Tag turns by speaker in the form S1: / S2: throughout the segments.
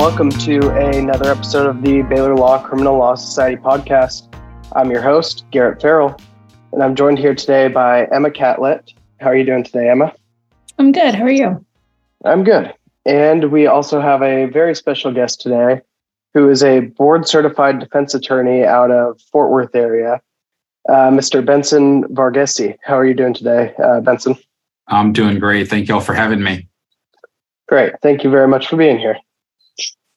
S1: welcome, welcome to another episode of the Baylor Law Criminal Law Society podcast. I'm your host, Garrett Farrell, and I'm joined here today by Emma Catlett. How are you doing today, Emma?
S2: I'm good. How are you?
S1: I'm good. And we also have a very special guest today who is a board certified defense attorney out of Fort Worth area, uh, Mr. Benson Varghese. How are you doing today, uh, Benson?
S3: I'm doing great. Thank you all for having me.
S1: Great. Thank you very much for being here.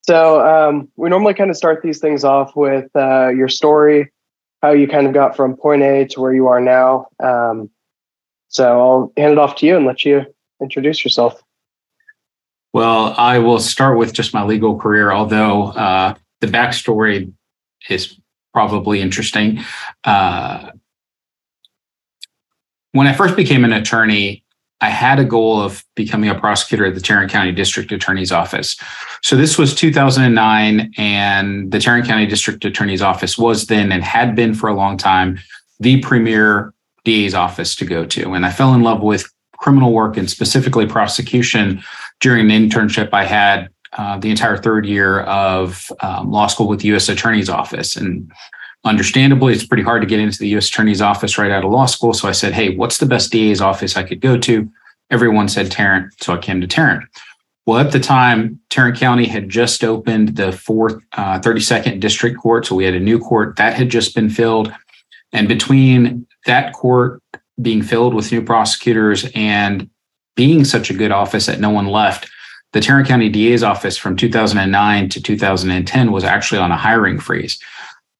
S1: So, um, we normally kind of start these things off with uh, your story, how you kind of got from point A to where you are now. Um, so, I'll hand it off to you and let you introduce yourself.
S3: Well, I will start with just my legal career, although uh, the backstory is probably interesting. Uh, when I first became an attorney, I had a goal of becoming a prosecutor at the Tarrant County District Attorney's Office. So this was 2009, and the Tarrant County District Attorney's Office was then and had been for a long time the premier DA's office to go to. And I fell in love with criminal work and specifically prosecution during an internship I had uh, the entire third year of um, law school with the U.S. Attorney's Office. And understandably, it's pretty hard to get into the U.S. Attorney's Office right out of law school. So I said, hey, what's the best DA's office I could go to? Everyone said Tarrant. So I came to Tarrant. Well, at the time, Tarrant County had just opened the fourth, uh, 32nd District Court. So we had a new court that had just been filled. And between that court being filled with new prosecutors and being such a good office that no one left, the Tarrant County DA's office from 2009 to 2010 was actually on a hiring freeze.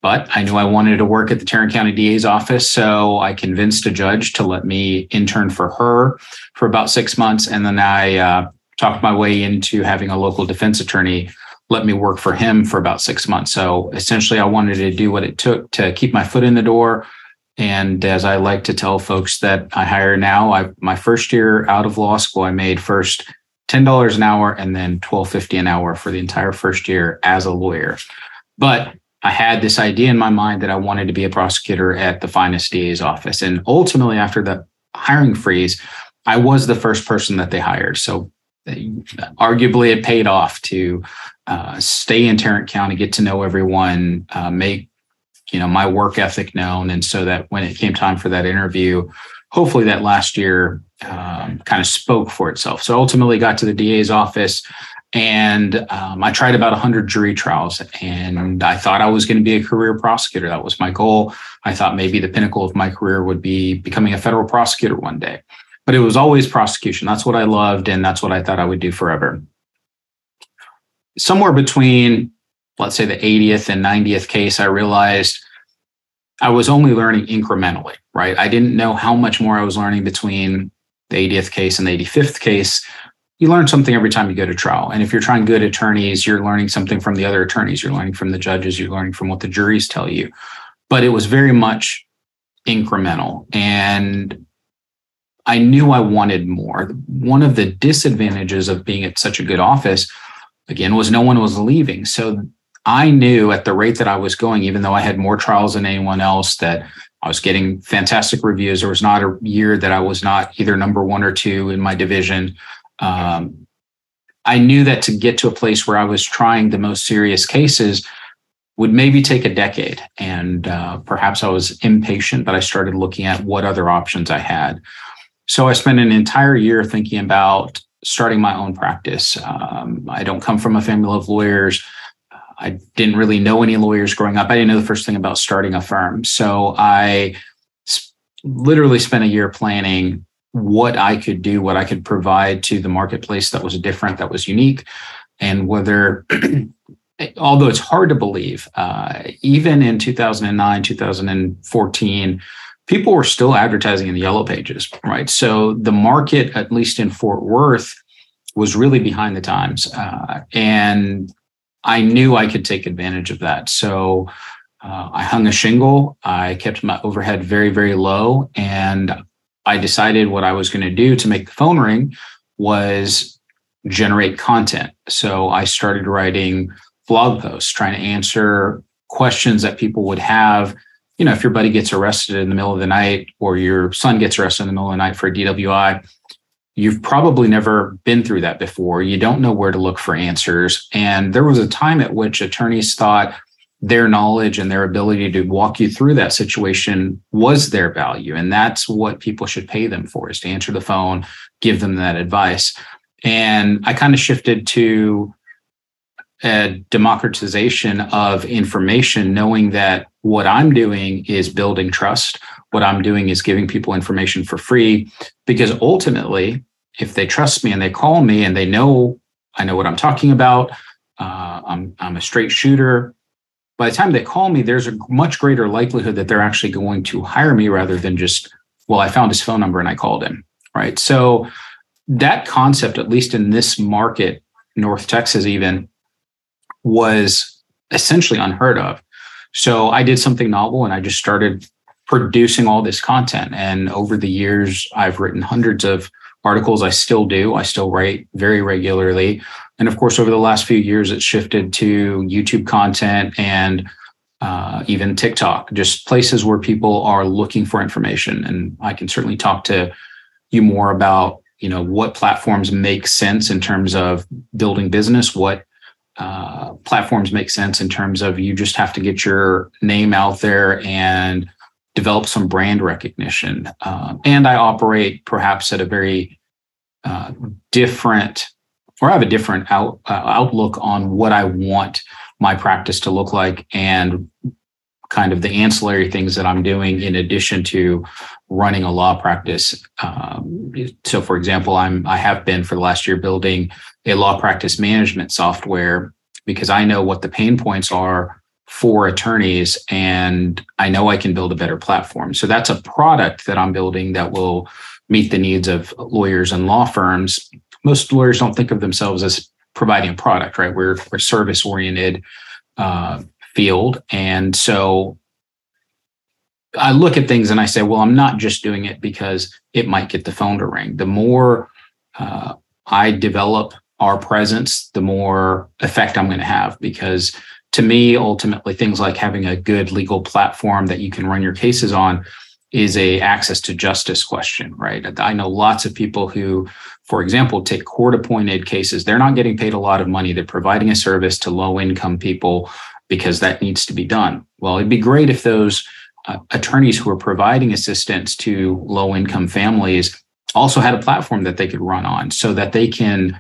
S3: But I knew I wanted to work at the Tarrant County DA's office. So I convinced a judge to let me intern for her for about six months. And then I uh, talked my way into having a local defense attorney let me work for him for about six months. So essentially, I wanted to do what it took to keep my foot in the door, and as I like to tell folks that I hire now, I my first year out of law school, I made first ten dollars an hour and then twelve fifty an hour for the entire first year as a lawyer. But I had this idea in my mind that I wanted to be a prosecutor at the finest DA's office. And ultimately, after the hiring freeze, I was the first person that they hired. So arguably, it paid off to uh, stay in Tarrant County, get to know everyone, uh, make you know my work ethic known and so that when it came time for that interview hopefully that last year um, kind of spoke for itself so ultimately got to the da's office and um, i tried about 100 jury trials and i thought i was going to be a career prosecutor. That was my goal. I thought maybe the pinnacle of my career would be becoming a federal prosecutor one day. But it was always prosecution. That's what i loved and that's what i thought i would do forever. Somewhere between let's say the 80th and 90th case, I realized I was only learning incrementally, right? I didn't know how much more I was learning between the 80th case and the 85th case. You learn something every time you go to trial. And if you're trying good attorneys, you're learning something from the other attorneys, you're learning from the judges, you're learning from what the juries tell you. But it was very much incremental. And I knew I wanted more. One of the disadvantages of being at such a good office, again, was no one was leaving. So I knew at the rate that I was going, even though I had more trials than anyone else, that I was getting fantastic reviews. There was not a year that I was not either number one or two in my division. Um, I knew that to get to a place where I was trying the most serious cases would maybe take a decade. And uh, perhaps I was impatient, but I started looking at what other options I had. So I spent an entire year thinking about starting my own practice. Um, I don't come from a family of lawyers. I didn't really know any lawyers growing up. I didn't know the first thing about starting a firm. So I literally spent a year planning what I could do, what I could provide to the marketplace that was different, that was unique, and whether, although it's hard to believe, uh, even in 2009, 2014, people were still advertising in the yellow pages, right? So the market, at least in Fort Worth, was really behind the times. Uh, and I knew I could take advantage of that. So uh, I hung a shingle. I kept my overhead very, very low. And I decided what I was going to do to make the phone ring was generate content. So I started writing blog posts, trying to answer questions that people would have. You know, if your buddy gets arrested in the middle of the night or your son gets arrested in the middle of the night for a DWI, you've probably never been through that before. You don't know where to look for answers. And there was a time at which attorneys thought their knowledge and their ability to walk you through that situation was their value. And that's what people should pay them for is to answer the phone, give them that advice. And I kind of shifted to a democratization of information, knowing that what I'm doing is building trust. What I'm doing is giving people information for free because ultimately, if they trust me and they call me and they know I know what I'm talking about, uh, I'm, I'm a straight shooter. By the time they call me, there's a much greater likelihood that they're actually going to hire me rather than just, well, I found his phone number and I called him. Right. So that concept, at least in this market, North Texas, even, was essentially unheard of. So I did something novel and I just started producing all this content. And over the years, I've written hundreds of articles. I still do. I still write very regularly. And of course, over the last few years, it's shifted to YouTube content and uh, even TikTok, just places where people are looking for information. And I can certainly talk to you more about you know what platforms make sense in terms of building business what uh, platforms make sense in terms of you just have to get your name out there and develop some brand recognition. Uh, and I operate perhaps at a very uh, different, or I have a different out, uh, outlook on what I want my practice to look like and kind of the ancillary things that I'm doing in addition to running a law practice. Um, so, for example, I'm I have been for the last year building a law practice management software because I know what the pain points are for attorneys and I know I can build a better platform. So that's a product that I'm building that will meet the needs of lawyers and law firms. Most lawyers don't think of themselves as providing a product, right? We're, we're service oriented uh, field. And so I look at things and I say, well, I'm not just doing it because it might get the phone to ring. The more uh, I develop our presence, the more effect I'm going to have. Because to me, ultimately, things like having a good legal platform that you can run your cases on is a access to justice question, right? I know lots of people who, for example, take court appointed cases. They're not getting paid a lot of money. They're providing a service to low income people because that needs to be done. Well, it'd be great if those uh, attorneys who are providing assistance to low income families also had a platform that they could run on so that they can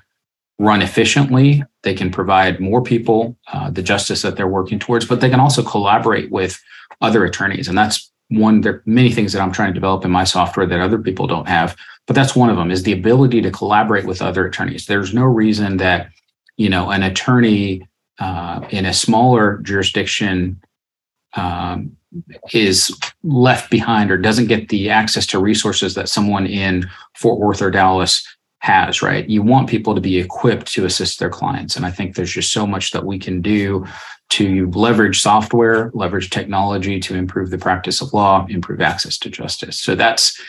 S3: run efficiently they can provide more people uh, the justice that they're working towards but they can also collaborate with other attorneys and that's one there are many things that i'm trying to develop in my software that other people don't have but that's one of them is the ability to collaborate with other attorneys there's no reason that you know an attorney uh, in a smaller jurisdiction um, is left behind or doesn't get the access to resources that someone in Fort Worth or Dallas has, right? You want people to be equipped to assist their clients. And I think there's just so much that we can do to leverage software, leverage technology to improve the practice of law, improve access to justice. So that's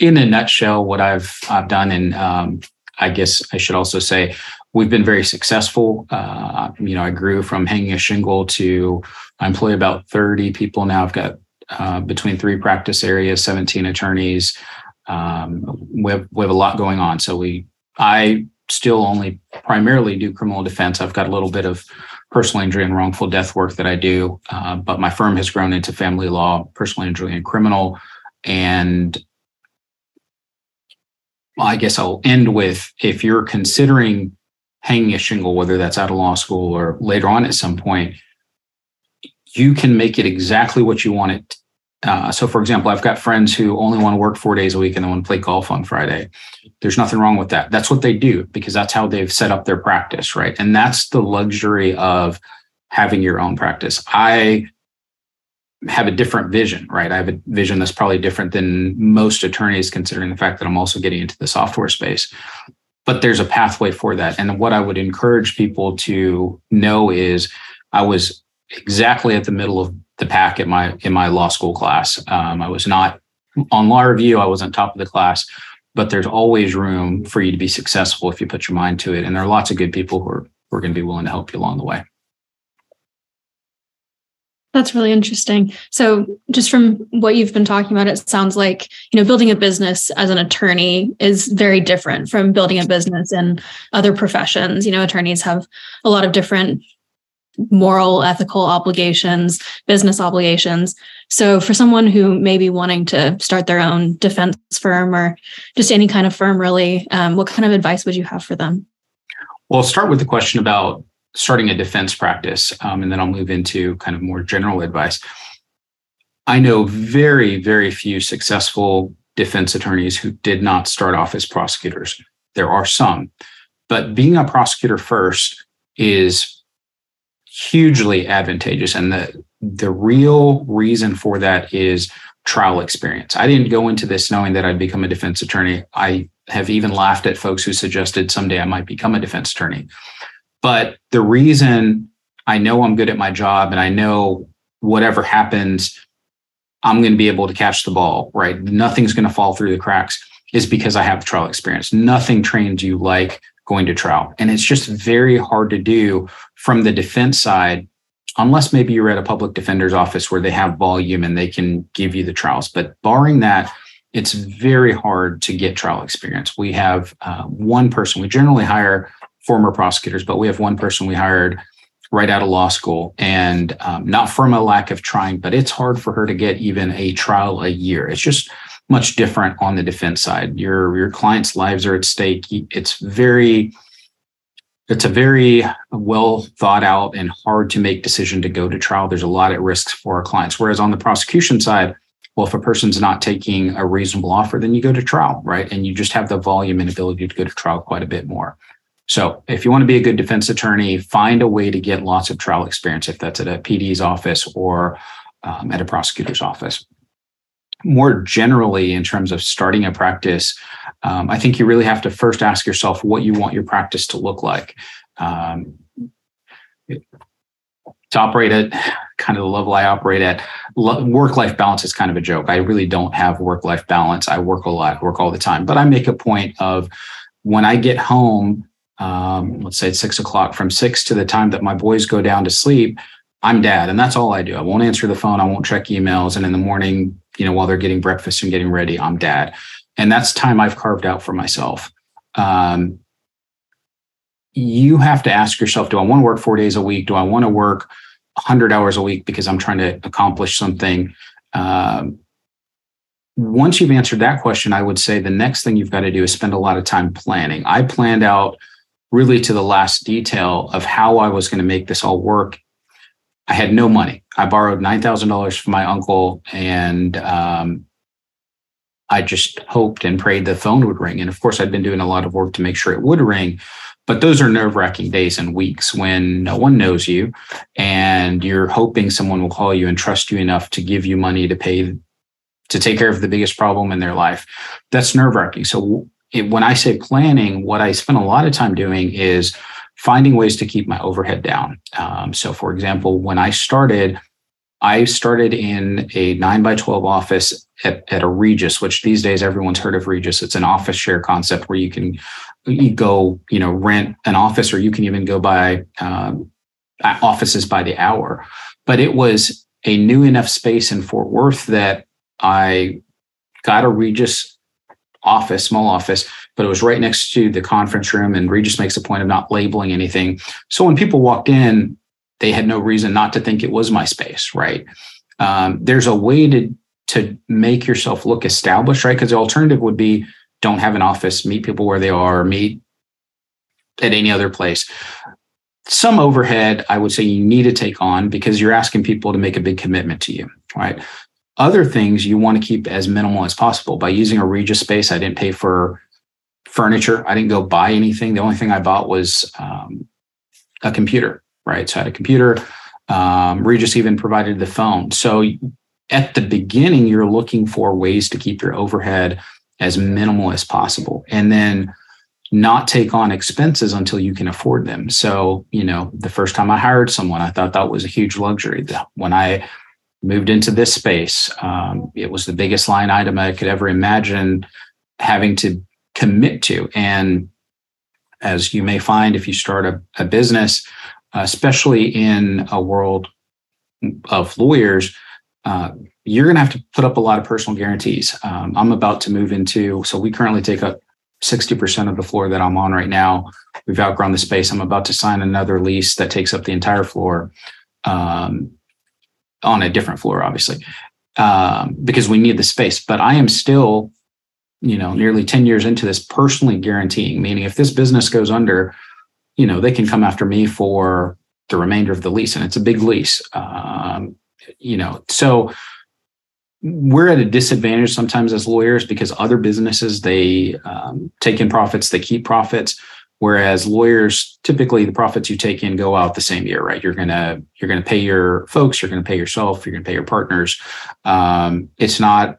S3: in a nutshell what I've I've done. And um, I guess I should also say we've been very successful. Uh, you know, I grew from hanging a shingle to I employ about 30 people now. I've got uh, between three practice areas, 17 attorneys. Um, we, have, we have a lot going on. So we, I still only primarily do criminal defense. I've got a little bit of personal injury and wrongful death work that I do, uh, but my firm has grown into family law, personal injury, and criminal. And I guess I'll end with if you're considering hanging a shingle, whether that's out of law school or later on at some point, you can make it exactly what you want it. Uh, so, for example, I've got friends who only want to work four days a week and they want to play golf on Friday. There's nothing wrong with that. That's what they do because that's how they've set up their practice, right? And that's the luxury of having your own practice. I have a different vision, right? I have a vision that's probably different than most attorneys, considering the fact that I'm also getting into the software space but there's a pathway for that. And what I would encourage people to know is I was exactly at the middle of the pack in my in my law school class. Um, I was not on law review. I wasn't top of the class, but there's always room for you to be successful if you put your mind to it. And there are lots of good people who are who are going to be willing to help you along the way.
S2: That's really interesting. So, just from what you've been talking about, it sounds like you know building a business as an attorney is very different from building a business in other professions. You know, attorneys have a lot of different moral, ethical obligations, business obligations. So, for someone who may be wanting to start their own defense firm or just any kind of firm, really, um, what kind of advice would you have for them?
S3: Well, I'll start with the question about starting a defense practice, um, and then I'll move into kind of more general advice. I know very, very few successful defense attorneys who did not start off as prosecutors. There are some, but being a prosecutor first is hugely advantageous. And the, the real reason for that is trial experience. I didn't go into this knowing that I'd become a defense attorney. I have even laughed at folks who suggested someday I might become a defense attorney. But the reason I know I'm good at my job and I know whatever happens, I'm going to be able to catch the ball, right? Nothing's going to fall through the cracks is because I have trial experience. Nothing trains you like going to trial. And it's just very hard to do from the defense side, unless maybe you're at a public defender's office where they have volume and they can give you the trials. But barring that, it's very hard to get trial experience. We have uh, one person, we generally hire former prosecutors, but we have one person we hired right out of law school and um, not from a lack of trying, but it's hard for her to get even a trial a year. It's just much different on the defense side. Your your clients' lives are at stake. It's very it's a very well thought out and hard to make decision to go to trial. There's a lot at risks for our clients. Whereas on the prosecution side, well, if a person's not taking a reasonable offer, then you go to trial, right? And you just have the volume and ability to go to trial quite a bit more. So if you want to be a good defense attorney, find a way to get lots of trial experience, if that's at a PD's office or um, at a prosecutor's office. More generally, in terms of starting a practice, um, I think you really have to first ask yourself what you want your practice to look like. Um, to operate at kind of the level I operate at, work life balance is kind of a joke. I really don't have work life balance. I work a lot, work all the time, but I make a point of when I get home, um, let's say six o'clock, from six to the time that my boys go down to sleep, I'm dad, and that's all I do. I won't answer the phone. I won't check emails. And in the morning, you know, while they're getting breakfast and getting ready, I'm dad. And that's time I've carved out for myself. Um, you have to ask yourself do I want to work four days a week? Do I want to work 100 hours a week because I'm trying to accomplish something? Um, once you've answered that question, I would say the next thing you've got to do is spend a lot of time planning. I planned out really to the last detail of how I was going to make this all work. I had no money. I borrowed $9,000 from my uncle and um, I just hoped and prayed the phone would ring. And of course, I'd been doing a lot of work to make sure it would ring. But those are nerve wracking days and weeks when no one knows you and you're hoping someone will call you and trust you enough to give you money to pay to take care of the biggest problem in their life. That's nerve wracking. So it, when I say planning, what I spend a lot of time doing is finding ways to keep my overhead down. Um, so, for example, when I started, I started in a nine by 12 office at, at a Regus, which these days everyone's heard of Regus. It's an office share concept where you can you go, you know, rent an office, or you can even go buy um, offices by the hour. But it was a new enough space in Fort Worth that I got a Regus office, small office, but it was right next to the conference room. And Regus makes a point of not labeling anything. So when people walked in, they had no reason not to think it was my space, right? Um, there's a way to to make yourself look established, right? Because the alternative would be don't have an office, meet people where they are, meet at any other place. Some overhead, I would say you need to take on because you're asking people to make a big commitment to you, right? Other things you want to keep as minimal as possible. By using a Regus space, I didn't pay for furniture. I didn't go buy anything. The only thing I bought was um, a computer, right? So I had a computer. Um, Regus even provided the phone. So at the beginning, you're looking for ways to keep your overhead as minimal as possible. And then not take on expenses until you can afford them. So, you know, the first time I hired someone, I thought that was a huge luxury. When I moved into this space. Um, it was the biggest line item I could ever imagine having to commit to. And as you may find, if you start a, a business, especially in a world of lawyers, uh, you're going to have to put up a lot of personal guarantees. Um, I'm about to move into, so we currently take up 60% of the floor that I'm on right now. We've outgrown the space. I'm about to sign another lease that takes up the entire floor um, on a different floor, obviously, um, because we need the space. But I am still, you know, nearly 10 years into this personally guaranteeing, meaning if this business goes under, you know, they can come after me for the remainder of the lease. And it's a big lease. Um, you know, so we're at a disadvantage sometimes as lawyers because other businesses they um, take in profits they keep profits whereas lawyers typically the profits you take in go out the same year right you're gonna you're gonna pay your folks you're gonna pay yourself you're gonna pay your partners um, it's not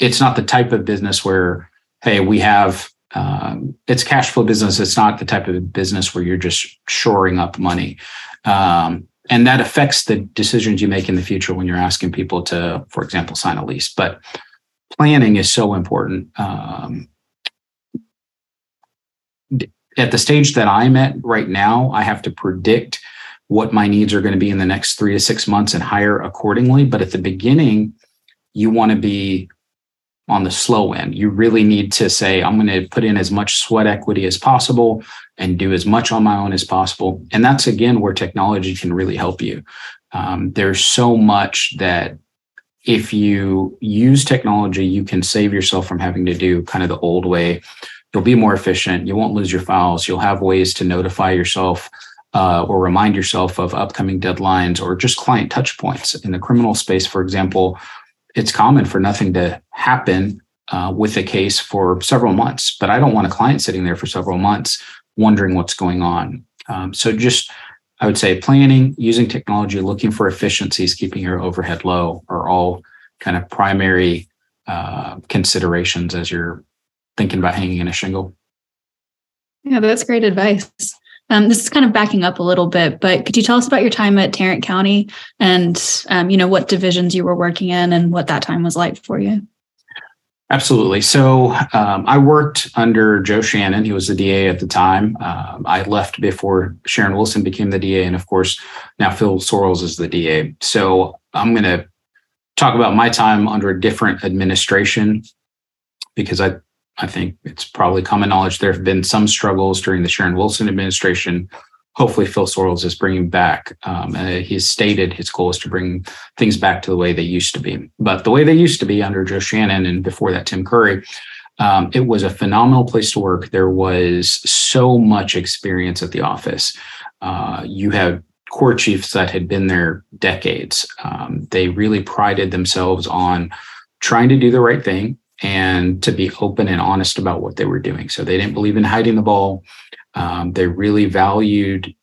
S3: it's not the type of business where hey we have um, it's cash flow business it's not the type of business where you're just shoring up money um, and that affects the decisions you make in the future when you're asking people to, for example, sign a lease. But planning is so important. Um, at the stage that I'm at right now, I have to predict what my needs are going to be in the next three to six months and hire accordingly. But at the beginning, you want to be on the slow end. You really need to say, I'm going to put in as much sweat equity as possible and do as much on my own as possible. And that's again where technology can really help you. Um, there's so much that if you use technology, you can save yourself from having to do kind of the old way. You'll be more efficient. You won't lose your files. You'll have ways to notify yourself uh, or remind yourself of upcoming deadlines or just client touch points. In the criminal space, for example, it's common for nothing to happen uh, with a case for several months, but I don't want a client sitting there for several months wondering what's going on. Um, so just I would say planning, using technology, looking for efficiencies, keeping your overhead low are all kind of primary uh, considerations as you're thinking about hanging in a shingle.
S2: Yeah, that's great advice. Um, this is kind of backing up a little bit, but could you tell us about your time at Tarrant County and um, you know what divisions you were working in and what that time was like for you?
S3: Absolutely. So um, I worked under Joe Shannon. He was the DA at the time. Um, I left before Sharon Wilson became the DA, and of course now Phil Sorrells is the DA. So I'm going to talk about my time under a different administration because I I think it's probably common knowledge there have been some struggles during the Sharon Wilson administration. Hopefully, Phil Sorrells is bringing back. Um, uh, he's stated his goal is to bring things back to the way they used to be. But the way they used to be under Joe Shannon and before that, Tim Curry, um, it was a phenomenal place to work. There was so much experience at the office. Uh, you had court chiefs that had been there decades. Um, they really prided themselves on trying to do the right thing, and to be open and honest about what they were doing. So they didn't believe in hiding the ball. Um, they really valued,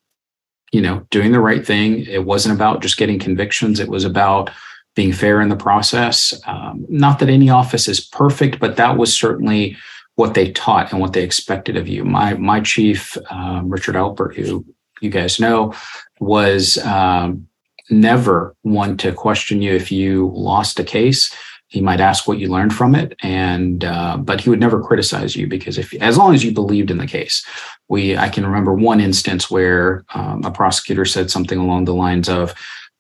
S3: you know, doing the right thing. It wasn't about just getting convictions. It was about being fair in the process. Um, not that any office is perfect, but that was certainly what they taught and what they expected of you. My my chief, um, Richard Alpert, who you guys know, was um, never one to question you if you lost a case he might ask what you learned from it and uh, but he would never criticize you because if as long as you believed in the case. We i can remember one instance where um, a prosecutor said something along the lines of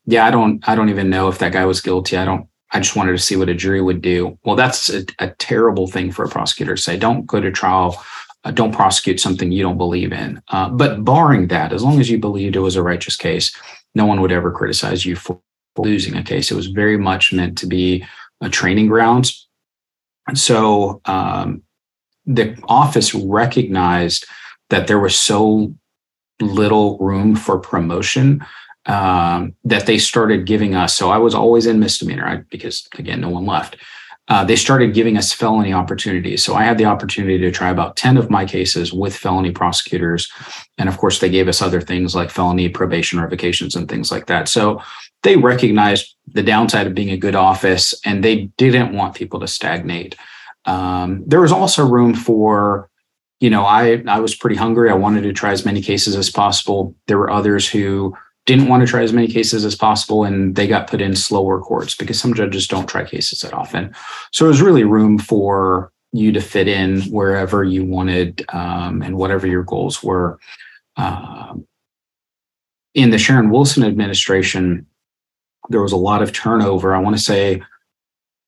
S3: yeah i don't i don't even know if that guy was guilty. I don't i just wanted to see what a jury would do. Well that's a, a terrible thing for a prosecutor to say. Don't go to trial. Uh, don't prosecute something you don't believe in. Uh, but barring that as long as you believed it was a righteous case no one would ever criticize you for losing a case. It was very much meant to be a training grounds. So um, the office recognized that there was so little room for promotion um, that they started giving us. So I was always in misdemeanor I, because, again, no one left. Uh, they started giving us felony opportunities. So I had the opportunity to try about 10 of my cases with felony prosecutors. And of course, they gave us other things like felony probation revocations and things like that. So they recognized the downside of being a good office and they didn't want people to stagnate. Um, there was also room for, you know, I, I was pretty hungry. I wanted to try as many cases as possible. There were others who didn't want to try as many cases as possible and they got put in slower courts because some judges don't try cases that often. So there was really room for you to fit in wherever you wanted um, and whatever your goals were. Uh, in the Sharon Wilson administration, there was a lot of turnover. I want to say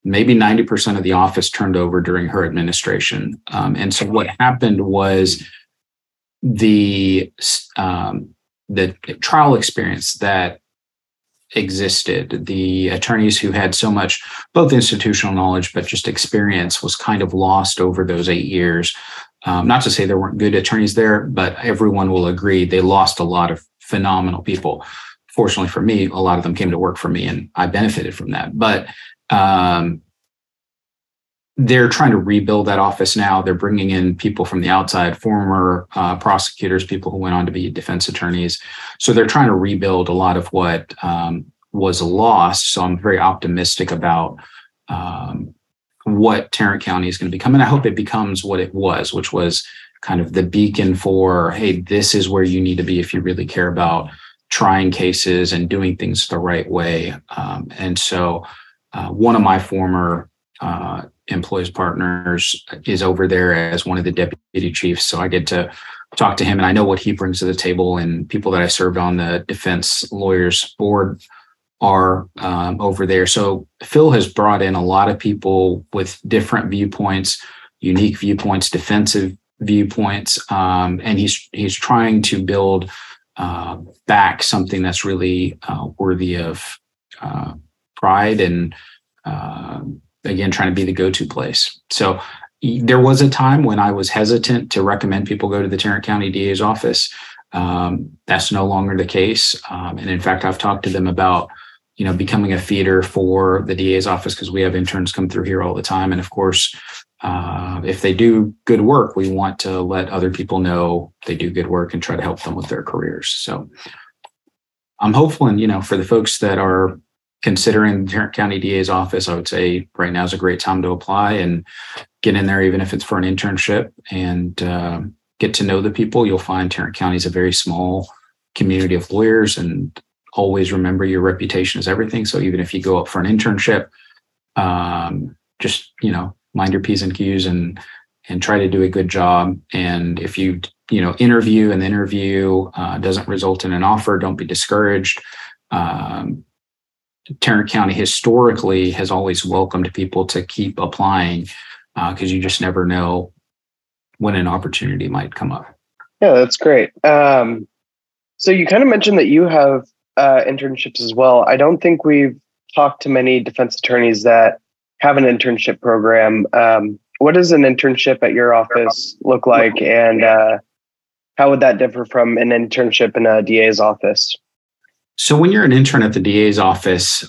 S3: maybe 90% of the office turned over during her administration. Um, and so what happened was the um, the trial experience that existed, the attorneys who had so much both institutional knowledge but just experience was kind of lost over those eight years. Um, not to say there weren't good attorneys there, but everyone will agree they lost a lot of phenomenal people. Fortunately for me, a lot of them came to work for me, and I benefited from that. But um, they're trying to rebuild that office now. They're bringing in people from the outside, former uh, prosecutors, people who went on to be defense attorneys. So they're trying to rebuild a lot of what um, was lost. So I'm very optimistic about um, what Tarrant County is going to become. And I hope it becomes what it was, which was kind of the beacon for hey, this is where you need to be if you really care about trying cases and doing things the right way. Um, and so uh, one of my former uh, employees partners is over there as one of the deputy chiefs. So I get to talk to him and I know what he brings to the table and people that I served on the defense lawyers board are um, over there. So Phil has brought in a lot of people with different viewpoints, unique viewpoints, defensive viewpoints, um, and he's he's trying to build uh, back something that's really uh, worthy of uh, pride and um, again trying to be the go-to place. So there was a time when I was hesitant to recommend people go to the Tarrant County DA's office. Um, that's no longer the case, um, and in fact, I've talked to them about you know becoming a feeder for the DA's office because we have interns come through here all the time, and of course. Uh, if they do good work, we want to let other people know they do good work and try to help them with their careers. So I'm hopeful, and you know, for the folks that are considering the Tarrant County DA's office, I would say right now is a great time to apply and get in there, even if it's for an internship and uh, get to know the people. You'll find Tarrant County is a very small community of lawyers and always remember your reputation is everything. So even if you go up for an internship, um, just, you know, mind your P's and Q's and, and try to do a good job. And if you, you know, interview and the interview uh, doesn't result in an offer, don't be discouraged. Um, Tarrant County historically has always welcomed people to keep applying because uh, you just never know when an opportunity might come up.
S1: Yeah, that's great. Um, so you kind of mentioned that you have uh, internships as well. I don't think we've talked to many defense attorneys that have an internship program. Um, what does an internship at your office look like, and uh, how would that differ from an internship in a DA's office?
S3: So when you're an intern at the DA's office,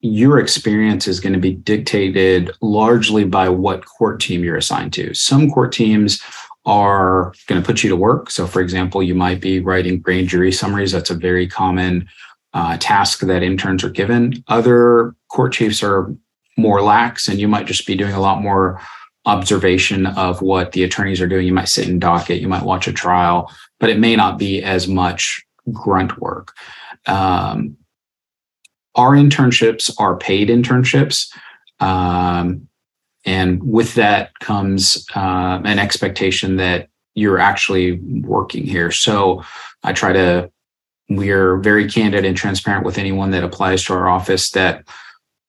S3: your experience is going to be dictated largely by what court team you're assigned to. Some court teams are going to put you to work. So, for example, you might be writing grand jury summaries. That's a very common uh, task that interns are given. Other court chiefs are more lax, and you might just be doing a lot more observation of what the attorneys are doing. You might sit in docket, you might watch a trial, but it may not be as much grunt work. Um, our internships are paid internships. Um, and with that comes uh, an expectation that you're actually working here. So I try to, we're very candid and transparent with anyone that applies to our office that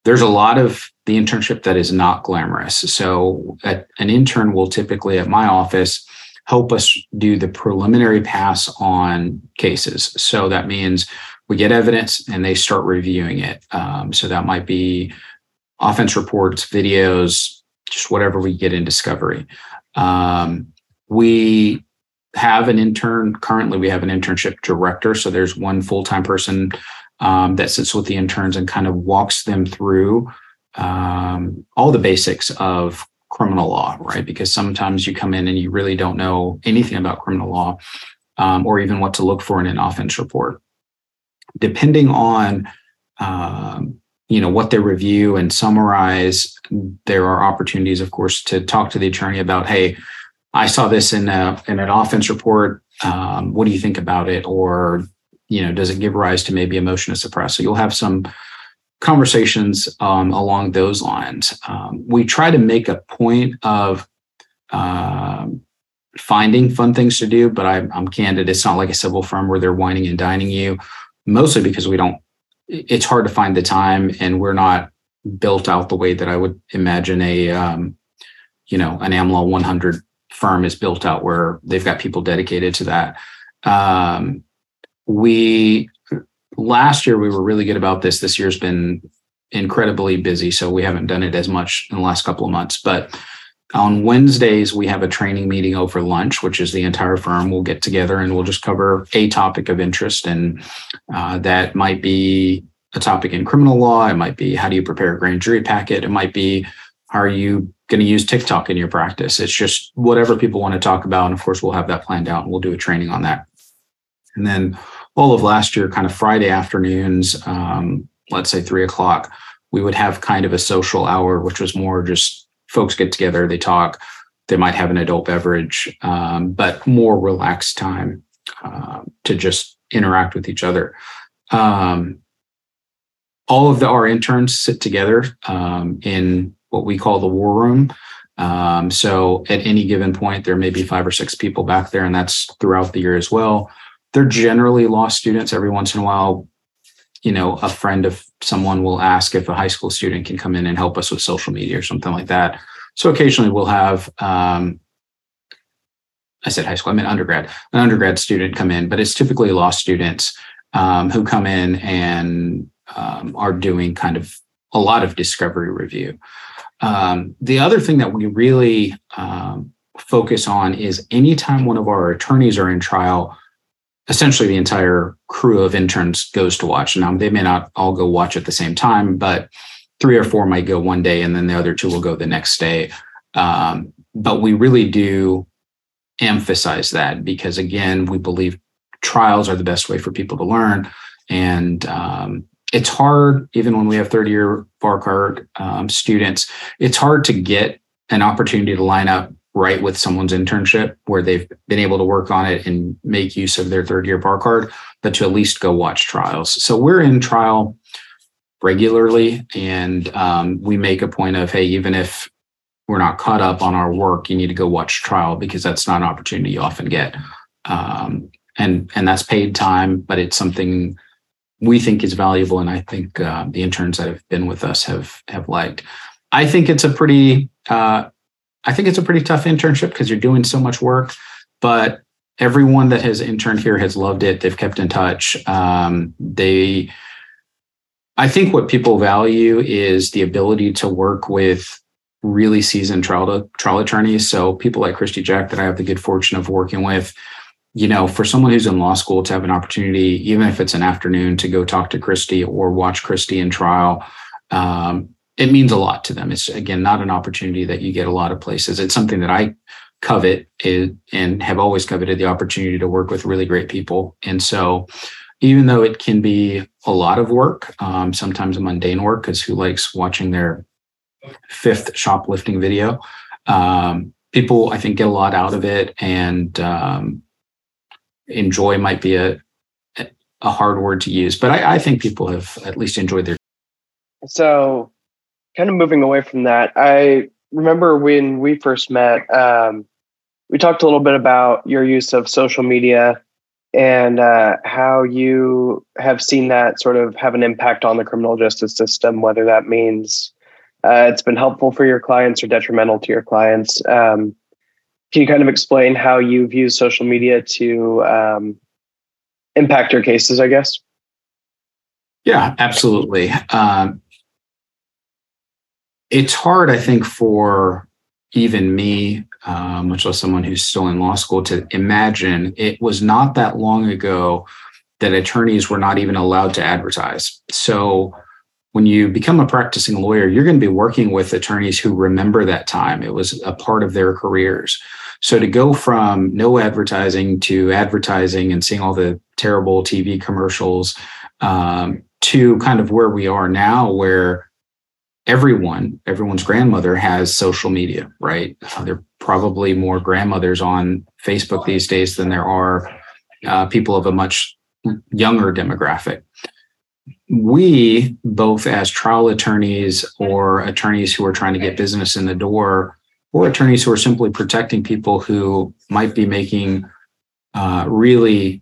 S3: there's a lot of the internship that is not glamorous. So an intern will typically at my office help us do the preliminary pass on cases. So that means we get evidence and they start reviewing it. Um, so that might be offense reports, videos, just whatever we get in discovery. Um, we have an intern currently we have an internship director so there's one full-time person um, that sits with the interns and kind of walks them through um, all the basics of criminal law right? Because sometimes you come in and you really don't know anything about criminal law um, or even what to look for in an offense report. Depending on um, you know what they review and summarize there are opportunities of course to talk to the attorney about hey i saw this in a, in an offense report um, what do you think about it? Or you know does it give rise to maybe a motion to suppress? So you'll have some conversations um, along those lines um, we try to make a point of um, finding fun things to do but I, i'm candid it's not like a civil firm where they're wining and dining you mostly because we don't it's hard to find the time, and we're not built out the way that I would imagine a um, you know an AmLaw 100 firm is built out, where they've got people dedicated to that. Um, we last year we were really good about this. This year's been incredibly busy, so we haven't done it as much in the last couple of months. But on Wednesdays, we have a training meeting over lunch, which is the entire firm. We'll get together and we'll just cover a topic of interest. And uh, that might be a topic in criminal law. It might be how do you prepare a grand jury packet? It might be are you going to use TikTok in your practice? It's just whatever people want to talk about. And of course, we'll have that planned out and we'll do a training on that. And then all of last year, kind of Friday afternoons, um, let's say three o'clock, we would have kind of a social hour, which was more just folks get together, they talk, they might have an adult beverage, um, but more relaxed time uh, to just interact with each other. Um, all of the, our interns sit together um, in what we call the war room. Um, so at any given point, there may be five or six people back there, and that's throughout the year as well they're generally law students. Every once in a while, you know, a friend of someone will ask if a high school student can come in and help us with social media or something like that. So occasionally we'll have, um, I said high school, I meant undergrad, an undergrad student come in, but it's typically law students um, who come in and um, are doing kind of a lot of discovery review. Um, the other thing that we really um, focus on is anytime one of our attorneys are in trial, essentially the entire crew of interns goes to watch. Now they may not all go watch at the same time, but three or four might go one day, and then the other two will go the next day. Um, but we really do emphasize that because again, we believe trials are the best way for people to learn, and um, it's hard even when we have third year bar card um, students. It's hard to get an opportunity to line up right with someone's internship where they've been able to work on it and make use of their third year bar card, but to at least go watch trials. So we're in trial regularly, and um, we make a point of, hey, even if we're not caught up on our work, you need to go watch trial because that's not an opportunity you often get. Um, and and that's paid time, but it's something we think is valuable, and I think uh, the interns that have been with us have have liked. I think it's a pretty uh, I think it's a pretty tough internship because you're doing so much work, but everyone that has interned here has loved it. They've kept in touch. Um, they, I think what people value is the ability to work with really seasoned trial, trial attorneys. So people like Christy Jack that I have the good fortune of working with, you know, for someone who's in law school to have an opportunity, even if it's an afternoon, to go talk to Christy or watch Christy in trial, um, it means a lot to them. It's again not an opportunity that you get a lot of places. It's something that I covet and have always coveted the opportunity to work with really great people. And so, even though it can be a lot of work, um, sometimes mundane work, because who likes watching their fifth shoplifting video? Um, people, I think, get a lot out of it, and um, enjoy might be a a hard word to use, but I, I think people have at least enjoyed their.
S1: So kind of moving away from that, I remember when we first met, um, we talked a little bit about your use of social media and uh, how you have seen that sort of have an impact on the criminal justice system, whether that means uh, it's been helpful for your clients or detrimental to your clients. Um, can you kind of explain how you've used social media to um, impact your cases, I guess?
S3: Yeah, absolutely. Um, it's hard, I think, for even me, uh, much less someone who's still in law school, to imagine it was not that long ago that attorneys were not even allowed to advertise. So when you become a practicing lawyer, you're going to be working with attorneys who remember that time. It was a part of their careers. So to go from no advertising to advertising and seeing all the terrible TV commercials um, to kind of where we are now, where everyone, everyone's grandmother has social media, right? Uh, there are probably more grandmothers on Facebook these days than there are uh, people of a much younger demographic. We, both as trial attorneys or attorneys who are trying to get business in the door, or attorneys who are simply protecting people who might be making uh, really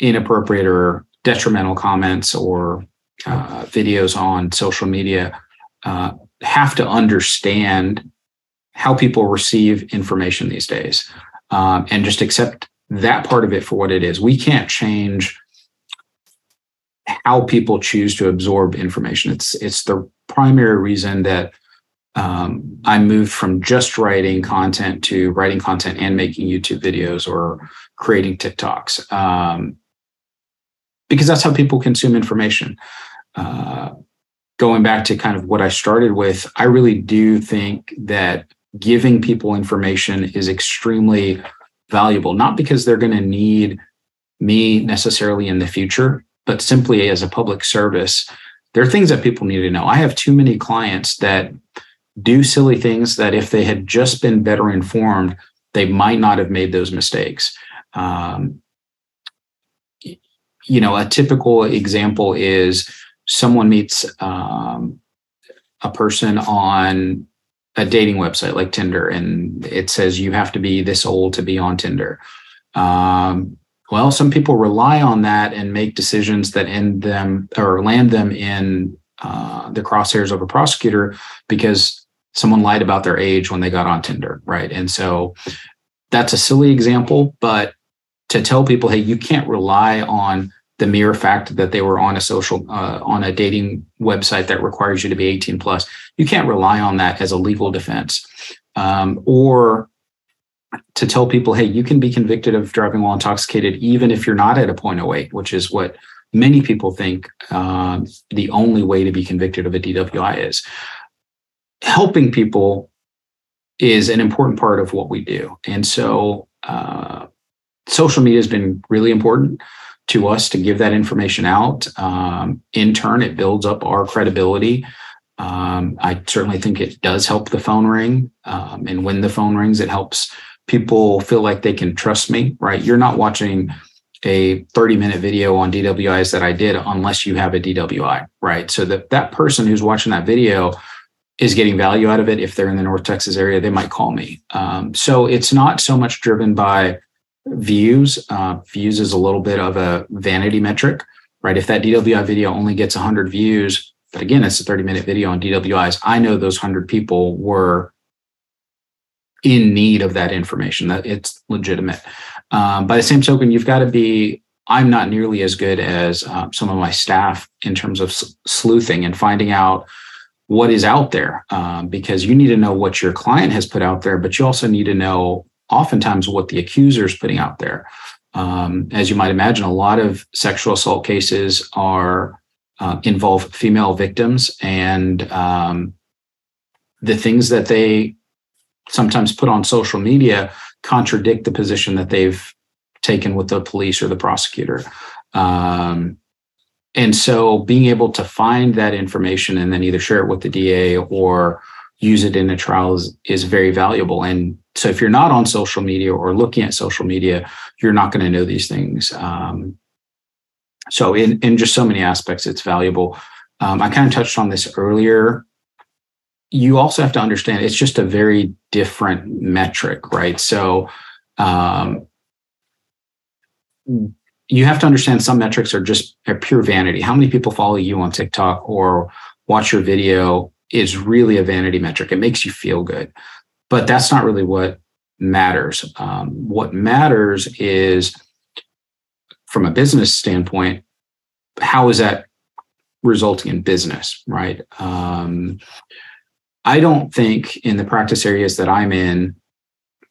S3: inappropriate or detrimental comments or uh, videos on social media uh, have to understand how people receive information these days um, and just accept that part of it for what it is. We can't change how people choose to absorb information. It's it's the primary reason that um, I moved from just writing content to writing content and making YouTube videos or creating TikToks um, because that's how people consume information. Uh, going back to kind of what I started with, I really do think that giving people information is extremely valuable, not because they're going to need me necessarily in the future, but simply as a public service. There are things that people need to know. I have too many clients that do silly things that if they had just been better informed, they might not have made those mistakes. Um, you know, a typical example is someone meets um, a person on a dating website like Tinder, and it says you have to be this old to be on Tinder. Um, well, some people rely on that and make decisions that end them or land them in uh, the crosshairs of a prosecutor because someone lied about their age when they got on Tinder, right? And so that's a silly example, but to tell people, hey, you can't rely on the mere fact that they were on a social uh, on a dating website that requires you to be 18 plus you can't rely on that as a legal defense um, or to tell people, hey, you can be convicted of driving while intoxicated even if you're not at a point oh eight, which is what many people think um, the only way to be convicted of a DWI is. Helping people is an important part of what we do. And so uh, social media has been really important to us to give that information out. Um, in turn, it builds up our credibility. Um, I certainly think it does help the phone ring. Um, and when the phone rings, it helps people feel like they can trust me, right? You're not watching a 30 minute video on DWIs that I did unless you have a DWI, right? So that that person who's watching that video is getting value out of it. If they're in the North Texas area, they might call me. Um, so it's not so much driven by views. Uh, views is a little bit of a vanity metric, right? If that DWI video only gets 100 views, but again, it's a 30 minute video on DWIs, I know those 100 people were in need of that information that it's legitimate um, by the same token you've got to be i'm not nearly as good as uh, some of my staff in terms of sleuthing and finding out what is out there um, because you need to know what your client has put out there but you also need to know oftentimes what the accuser is putting out there um, as you might imagine a lot of sexual assault cases are uh, involve female victims and um, the things that they sometimes put on social media contradict the position that they've taken with the police or the prosecutor. Um, and so being able to find that information and then either share it with the DA or use it in a trial is, is very valuable. And so if you're not on social media or looking at social media, you're not going to know these things. Um, so in, in just so many aspects, it's valuable. Um, I kind of touched on this earlier you also have to understand it's just a very different metric, right? So um, you have to understand some metrics are just a pure vanity. How many people follow you on TikTok or watch your video is really a vanity metric. It makes you feel good, but that's not really what matters. Um, what matters is from a business standpoint, how is that resulting in business, right? Um, I don't think in the practice areas that I'm in,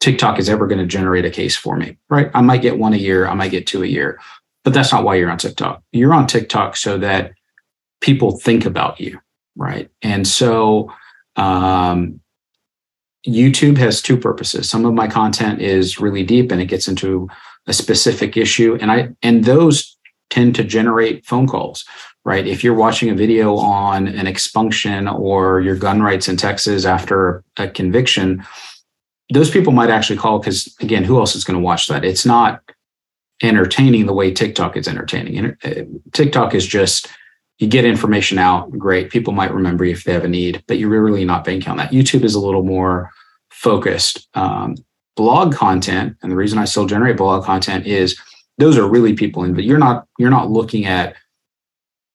S3: TikTok is ever going to generate a case for me, right? I might get one a year, I might get two a year, but that's not why you're on TikTok. You're on TikTok so that people think about you, right? And so um, YouTube has two purposes. Some of my content is really deep and it gets into a specific issue, and I and those tend to generate phone calls right? If you're watching a video on an expunction or your gun rights in Texas after a conviction, those people might actually call because, again, who else is going to watch that? It's not entertaining the way TikTok is entertaining. Uh, TikTok is just you get information out, great. People might remember you if they have a need, but you're really not banking on that. YouTube is a little more focused. Um, blog content, and the reason I still generate blog content is those are really people in, but you're not you're not looking at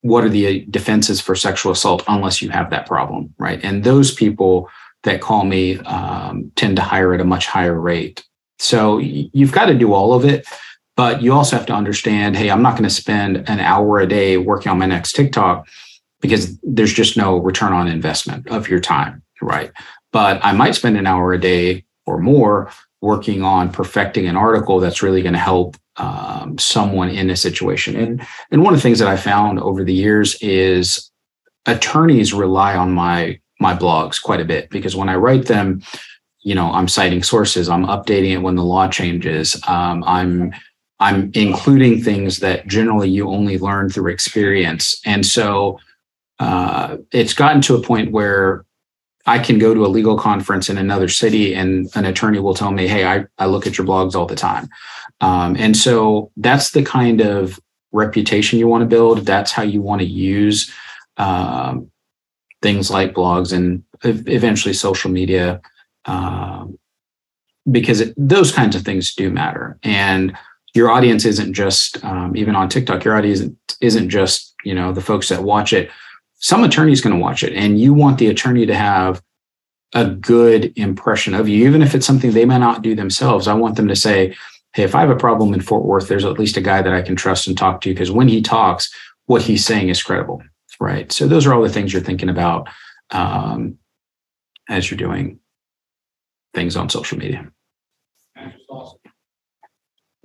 S3: what are the defenses for sexual assault unless you have that problem, right? And those people that call me um, tend to hire at a much higher rate. So you've got to do all of it, but you also have to understand hey, I'm not going to spend an hour a day working on my next TikTok because there's just no return on investment of your time, right? But I might spend an hour a day or more working on perfecting an article that's really going to help um, someone in a situation. And and one of the things that I found over the years is attorneys rely on my my blogs quite a bit because when I write them, you know, I'm citing sources, I'm updating it when the law changes, um, I'm I'm including things that generally you only learn through experience, and so uh, it's gotten to a point where I can go to a legal conference in another city and an attorney will tell me, Hey, I, I look at your blogs all the time. Um, and so that's the kind of reputation you want to build. That's how you want to use um, things like blogs and eventually social media, um, because it, those kinds of things do matter. And your audience isn't just um, even on TikTok. Your audience isn't, isn't just you know the folks that watch it. Some attorney's going to watch it, and you want the attorney to have a good impression of you, even if it's something they may not do themselves. I want them to say, hey, if I have a problem in Fort Worth, there's at least a guy that I can trust and talk to because when he talks, what he's saying is credible, right? So those are all the things you're thinking about um, as you're doing things on social media.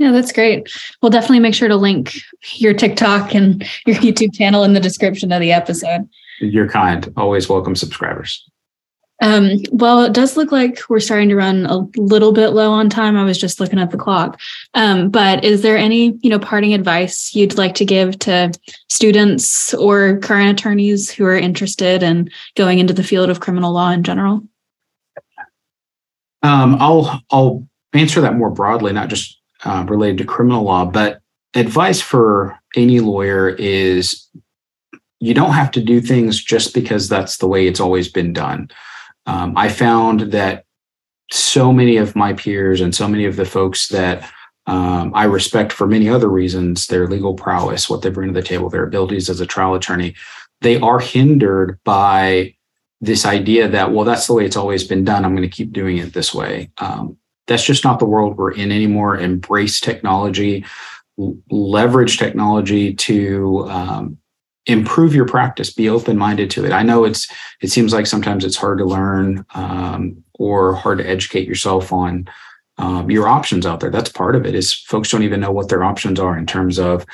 S2: Yeah, that's great. We'll definitely make sure to link your TikTok and your YouTube channel in the description of the episode.
S3: You're kind. Always welcome subscribers.
S2: Um, well, it does look like we're starting to run a little bit low on time. I was just looking at the clock. Um, but is there any, you know, parting advice you'd like to give to students or current attorneys who are interested in going into the field of criminal law in general?
S3: Um, I'll I'll answer that more broadly, not just uh, related to criminal law, but advice for any lawyer is you don't have to do things just because that's the way it's always been done. Um, I found that so many of my peers and so many of the folks that um, I respect for many other reasons, their legal prowess, what they bring to the table, their abilities as a trial attorney, they are hindered by this idea that, well, that's the way it's always been done. I'm going to keep doing it this way. Um, that's just not the world we're in anymore. Embrace technology, leverage technology to um, improve your practice. Be open-minded to it. I know it's it seems like sometimes it's hard to learn um, or hard to educate yourself on um, your options out there. That's part of it is folks don't even know what their options are in terms of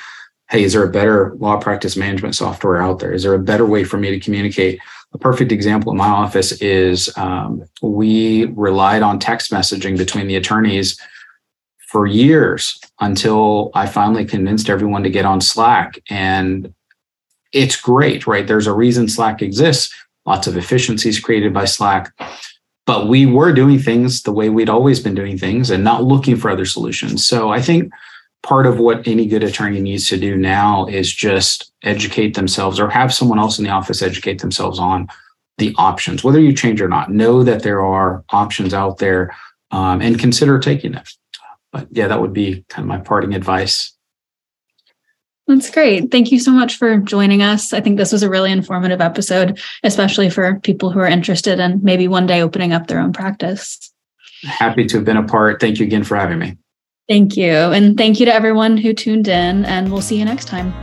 S3: hey is there a better law practice management software out there? Is there a better way for me to communicate a perfect example in my office is um, we relied on text messaging between the attorneys for years until I finally convinced everyone to get on Slack. And it's great, right? There's a reason Slack exists, lots of efficiencies created by Slack. But we were doing things the way we'd always been doing things and not looking for other solutions. So I think part of what any good attorney needs to do now is just educate themselves or have someone else in the office educate themselves on the options, whether you change or not. Know that there are options out there um, and consider taking them. But yeah, that would be kind of my parting advice.
S2: That's great. Thank you so much for joining us. I think this was a really informative episode, especially for people who are interested in maybe one day opening up their own practice.
S3: Happy to have been a part. Thank you again for having me.
S2: Thank you. And thank you to everyone who tuned in, and we'll see you next time.